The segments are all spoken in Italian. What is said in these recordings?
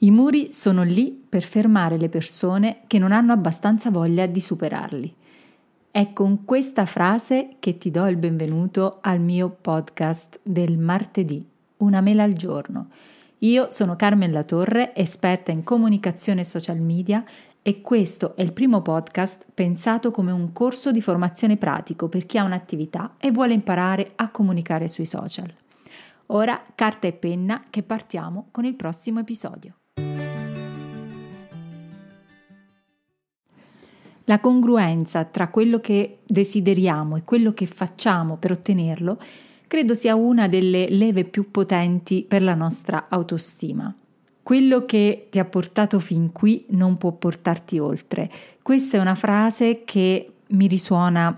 I muri sono lì per fermare le persone che non hanno abbastanza voglia di superarli. È con questa frase che ti do il benvenuto al mio podcast del martedì, una mela al giorno. Io sono Carmen Latorre, esperta in comunicazione e social media e questo è il primo podcast pensato come un corso di formazione pratico per chi ha un'attività e vuole imparare a comunicare sui social. Ora carta e penna che partiamo con il prossimo episodio. La congruenza tra quello che desideriamo e quello che facciamo per ottenerlo credo sia una delle leve più potenti per la nostra autostima. Quello che ti ha portato fin qui non può portarti oltre. Questa è una frase che mi risuona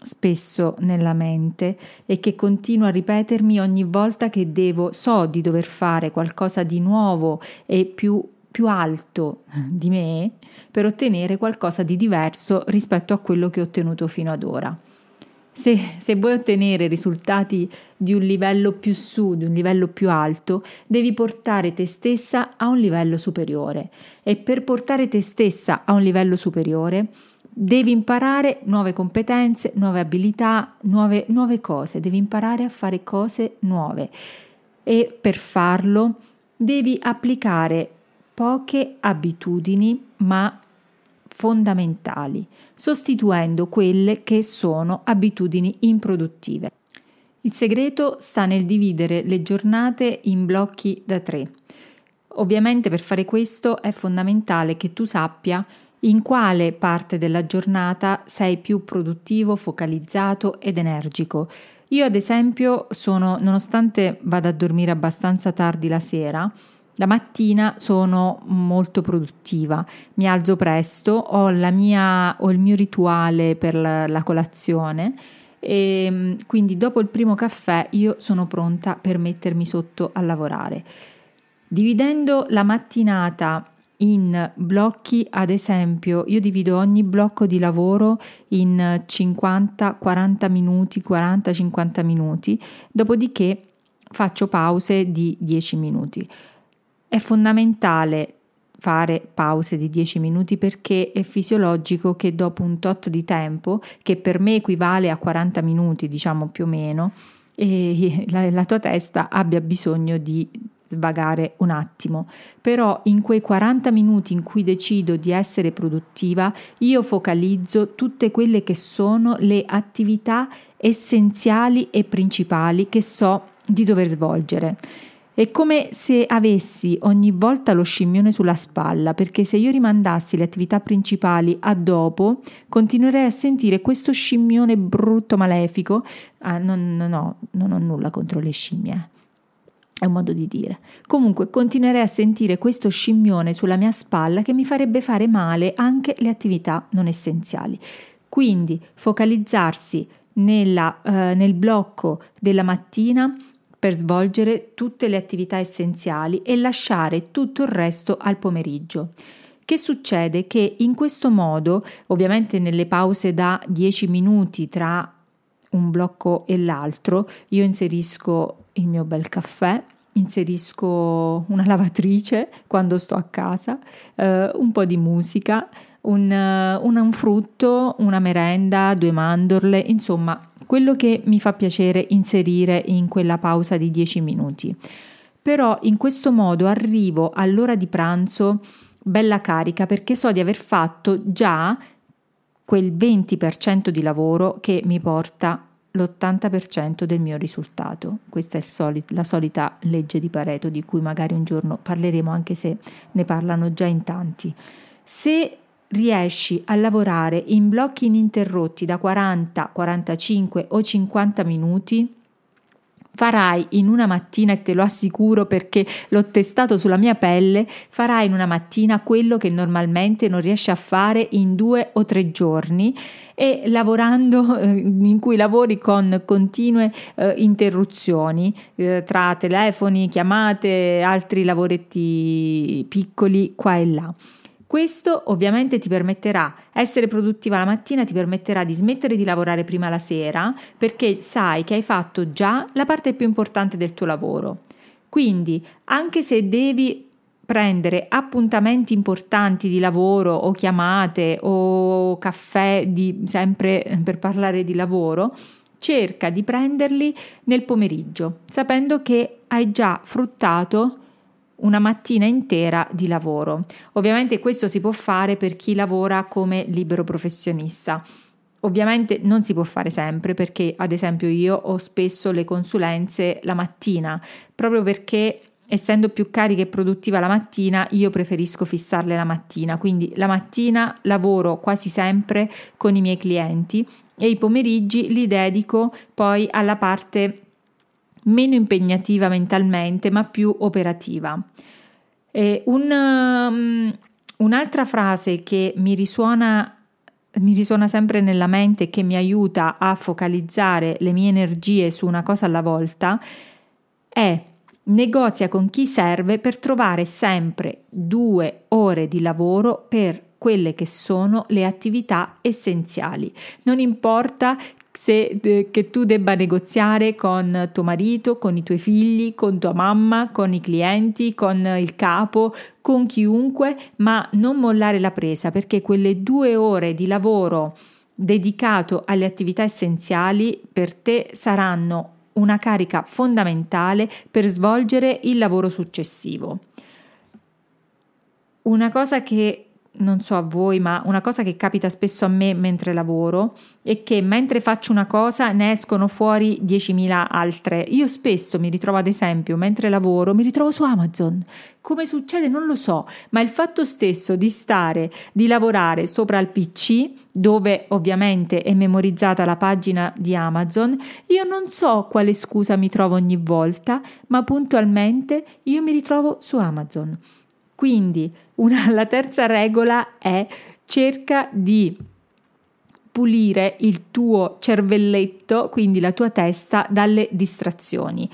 spesso nella mente e che continuo a ripetermi ogni volta che devo, so di dover fare qualcosa di nuovo e più più alto di me per ottenere qualcosa di diverso rispetto a quello che ho ottenuto fino ad ora. Se, se, vuoi ottenere risultati di un livello più su, di un livello più alto, devi portare te stessa a un livello superiore. E per portare te stessa a un livello superiore devi imparare nuove competenze, nuove abilità, nuove, nuove cose, devi imparare a fare cose nuove. E per farlo devi applicare poche abitudini ma fondamentali, sostituendo quelle che sono abitudini improduttive. Il segreto sta nel dividere le giornate in blocchi da tre. Ovviamente per fare questo è fondamentale che tu sappia in quale parte della giornata sei più produttivo, focalizzato ed energico. Io ad esempio sono, nonostante vada a dormire abbastanza tardi la sera, la mattina sono molto produttiva, mi alzo presto, ho, mia, ho il mio rituale per la, la colazione e mm, quindi dopo il primo caffè io sono pronta per mettermi sotto a lavorare. Dividendo la mattinata in blocchi, ad esempio, io divido ogni blocco di lavoro in 50-40 minuti, 40-50 minuti, dopodiché faccio pause di 10 minuti. È fondamentale fare pause di 10 minuti perché è fisiologico che dopo un tot di tempo, che per me equivale a 40 minuti, diciamo più o meno, la, la tua testa abbia bisogno di svagare un attimo. Però in quei 40 minuti in cui decido di essere produttiva, io focalizzo tutte quelle che sono le attività essenziali e principali che so di dover svolgere. È come se avessi ogni volta lo scimmione sulla spalla, perché se io rimandassi le attività principali a dopo, continuerei a sentire questo scimmione brutto, malefico. Ah, non, non, ho, non ho nulla contro le scimmie. È un modo di dire. Comunque continuerei a sentire questo scimmione sulla mia spalla che mi farebbe fare male anche le attività non essenziali. Quindi focalizzarsi nella, eh, nel blocco della mattina per svolgere tutte le attività essenziali e lasciare tutto il resto al pomeriggio. Che succede? Che in questo modo, ovviamente nelle pause da 10 minuti tra un blocco e l'altro, io inserisco il mio bel caffè, inserisco una lavatrice quando sto a casa, eh, un po' di musica, un, un, un frutto, una merenda, due mandorle, insomma quello che mi fa piacere inserire in quella pausa di 10 minuti. Però in questo modo arrivo all'ora di pranzo bella carica perché so di aver fatto già quel 20% di lavoro che mi porta l'80% del mio risultato. Questa è soli- la solita legge di Pareto di cui magari un giorno parleremo anche se ne parlano già in tanti. Se riesci a lavorare in blocchi ininterrotti da 40, 45 o 50 minuti, farai in una mattina, e te lo assicuro perché l'ho testato sulla mia pelle, farai in una mattina quello che normalmente non riesci a fare in due o tre giorni e lavorando eh, in cui lavori con continue eh, interruzioni eh, tra telefoni, chiamate, altri lavoretti piccoli qua e là. Questo ovviamente ti permetterà, essere produttiva la mattina ti permetterà di smettere di lavorare prima la sera perché sai che hai fatto già la parte più importante del tuo lavoro. Quindi, anche se devi prendere appuntamenti importanti di lavoro o chiamate o caffè di, sempre per parlare di lavoro, cerca di prenderli nel pomeriggio, sapendo che hai già fruttato una mattina intera di lavoro. Ovviamente questo si può fare per chi lavora come libero professionista. Ovviamente non si può fare sempre perché ad esempio io ho spesso le consulenze la mattina, proprio perché essendo più carica e produttiva la mattina, io preferisco fissarle la mattina, quindi la mattina lavoro quasi sempre con i miei clienti e i pomeriggi li dedico poi alla parte meno impegnativa mentalmente, ma più operativa. Un, um, un'altra frase che mi risuona, mi risuona sempre nella mente e che mi aiuta a focalizzare le mie energie su una cosa alla volta è negozia con chi serve per trovare sempre due ore di lavoro per quelle che sono le attività essenziali. Non importa se, eh, che tu debba negoziare con tuo marito, con i tuoi figli, con tua mamma, con i clienti, con il capo, con chiunque, ma non mollare la presa perché quelle due ore di lavoro dedicato alle attività essenziali per te saranno una carica fondamentale per svolgere il lavoro successivo. Una cosa che non so a voi, ma una cosa che capita spesso a me mentre lavoro è che mentre faccio una cosa ne escono fuori 10.000 altre. Io spesso mi ritrovo ad esempio mentre lavoro, mi ritrovo su Amazon. Come succede non lo so, ma il fatto stesso di stare, di lavorare sopra il PC, dove ovviamente è memorizzata la pagina di Amazon, io non so quale scusa mi trovo ogni volta, ma puntualmente io mi ritrovo su Amazon. Quindi una, la terza regola è cerca di pulire il tuo cervelletto, quindi la tua testa, dalle distrazioni.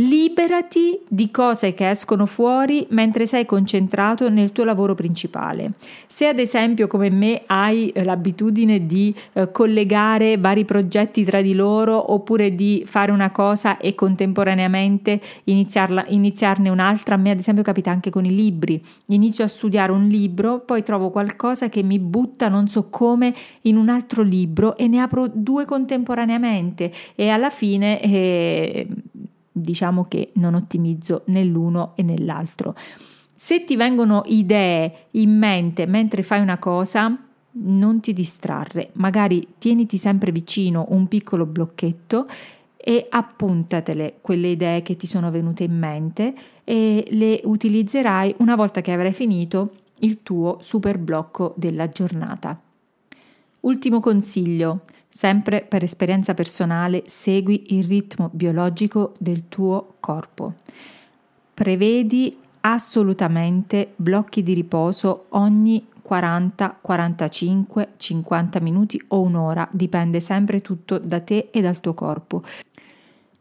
Liberati di cose che escono fuori mentre sei concentrato nel tuo lavoro principale. Se ad esempio come me hai eh, l'abitudine di eh, collegare vari progetti tra di loro oppure di fare una cosa e contemporaneamente iniziarne un'altra, a me ad esempio capita anche con i libri. Inizio a studiare un libro, poi trovo qualcosa che mi butta non so come in un altro libro e ne apro due contemporaneamente e alla fine... Eh, diciamo che non ottimizzo né l'uno e nell'altro. Se ti vengono idee in mente mentre fai una cosa, non ti distrarre, magari tieniti sempre vicino un piccolo blocchetto e appuntatele quelle idee che ti sono venute in mente e le utilizzerai una volta che avrai finito il tuo super blocco della giornata. Ultimo consiglio, Sempre per esperienza personale, segui il ritmo biologico del tuo corpo. Prevedi assolutamente blocchi di riposo ogni 40, 45, 50 minuti o un'ora, dipende sempre tutto da te e dal tuo corpo.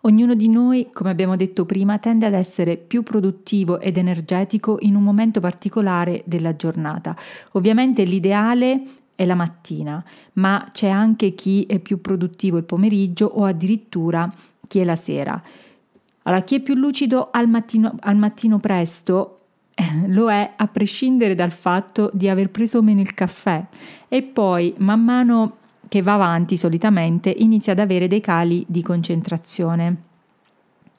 Ognuno di noi, come abbiamo detto prima, tende ad essere più produttivo ed energetico in un momento particolare della giornata. Ovviamente l'ideale è la mattina, ma c'è anche chi è più produttivo il pomeriggio o addirittura chi è la sera. Allora, chi è più lucido al mattino, al mattino presto lo è a prescindere dal fatto di aver preso meno il caffè e poi man mano che va avanti solitamente inizia ad avere dei cali di concentrazione.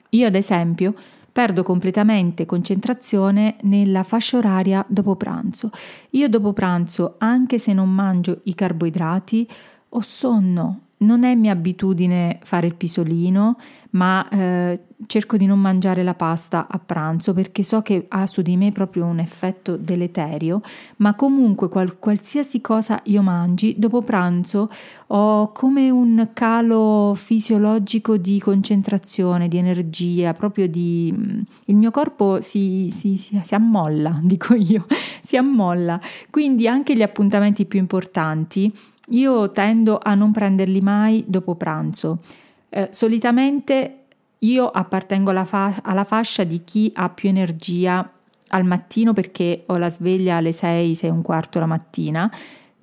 Io ad esempio perdo completamente concentrazione nella fascia oraria dopo pranzo. Io dopo pranzo, anche se non mangio i carboidrati, ho sonno, non è mia abitudine fare il pisolino, ma eh, cerco di non mangiare la pasta a pranzo perché so che ha su di me proprio un effetto deleterio, ma comunque qual- qualsiasi cosa io mangi, dopo pranzo ho come un calo fisiologico di concentrazione, di energia, proprio di... il mio corpo si, si, si, si ammolla, dico io, si ammolla. Quindi anche gli appuntamenti più importanti io tendo a non prenderli mai dopo pranzo. Eh, solitamente io appartengo alla, fa- alla fascia di chi ha più energia al mattino perché ho la sveglia alle 6, 6 e un quarto la mattina,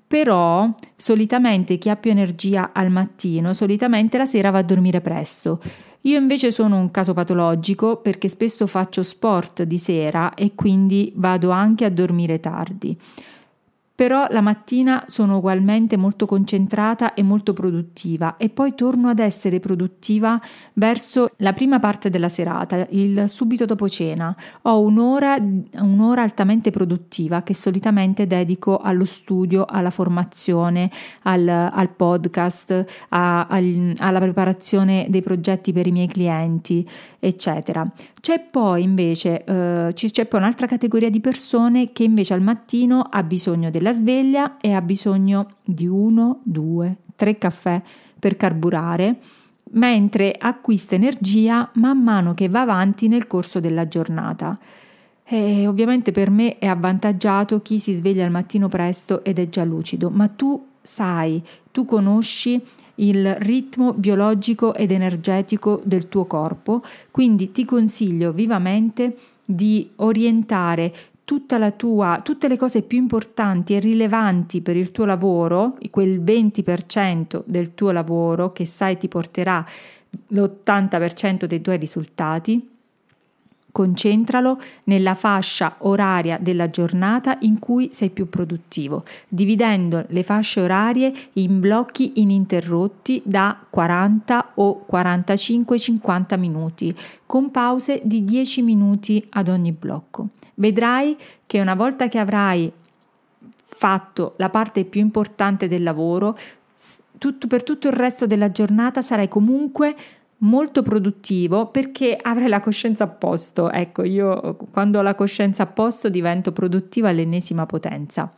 però solitamente chi ha più energia al mattino, solitamente la sera va a dormire presto. Io invece sono un caso patologico perché spesso faccio sport di sera e quindi vado anche a dormire tardi però la mattina sono ugualmente molto concentrata e molto produttiva e poi torno ad essere produttiva verso la prima parte della serata, il subito dopo cena. Ho un'ora, un'ora altamente produttiva che solitamente dedico allo studio, alla formazione, al, al podcast, a, al, alla preparazione dei progetti per i miei clienti, eccetera. C'è poi invece eh, c'è poi un'altra categoria di persone che invece al mattino ha bisogno della sveglia e ha bisogno di uno, due, tre caffè per carburare, mentre acquista energia man mano che va avanti nel corso della giornata. E ovviamente per me è avvantaggiato chi si sveglia al mattino presto ed è già lucido, ma tu sai, tu conosci il ritmo biologico ed energetico del tuo corpo, quindi ti consiglio vivamente di orientare la tua, tutte le cose più importanti e rilevanti per il tuo lavoro, quel 20% del tuo lavoro che sai ti porterà l'80% dei tuoi risultati, Concentralo nella fascia oraria della giornata in cui sei più produttivo, dividendo le fasce orarie in blocchi ininterrotti da 40 o 45-50 minuti, con pause di 10 minuti ad ogni blocco. Vedrai che una volta che avrai fatto la parte più importante del lavoro, tutto, per tutto il resto della giornata sarai comunque molto produttivo perché avrai la coscienza a posto. Ecco, io quando ho la coscienza a posto divento produttiva all'ennesima potenza.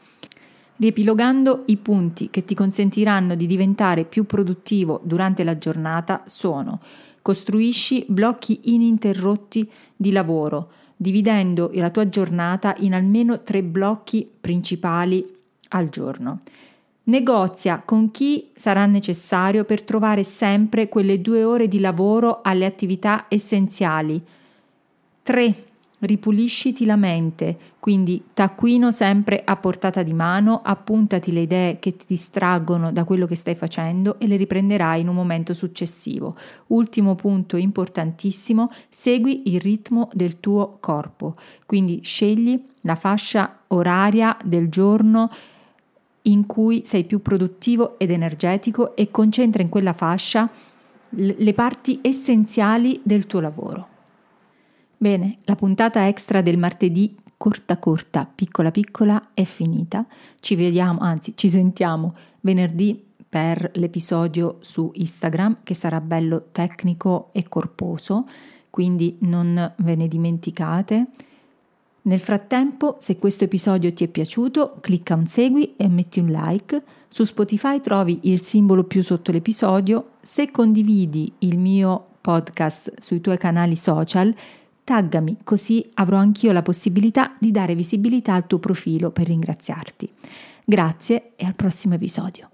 Riepilogando i punti che ti consentiranno di diventare più produttivo durante la giornata sono costruisci blocchi ininterrotti di lavoro, dividendo la tua giornata in almeno tre blocchi principali al giorno. Negozia con chi sarà necessario per trovare sempre quelle due ore di lavoro alle attività essenziali. 3. Ripulisciti la mente, quindi taccuino sempre a portata di mano, appuntati le idee che ti distraggono da quello che stai facendo e le riprenderai in un momento successivo. Ultimo punto importantissimo, segui il ritmo del tuo corpo, quindi scegli la fascia oraria del giorno in cui sei più produttivo ed energetico e concentra in quella fascia le parti essenziali del tuo lavoro. Bene, la puntata extra del martedì corta corta, piccola piccola è finita. Ci vediamo, anzi ci sentiamo venerdì per l'episodio su Instagram che sarà bello tecnico e corposo, quindi non ve ne dimenticate. Nel frattempo, se questo episodio ti è piaciuto, clicca un segui e metti un like. Su Spotify trovi il simbolo più sotto l'episodio. Se condividi il mio podcast sui tuoi canali social, taggami così avrò anch'io la possibilità di dare visibilità al tuo profilo per ringraziarti. Grazie e al prossimo episodio.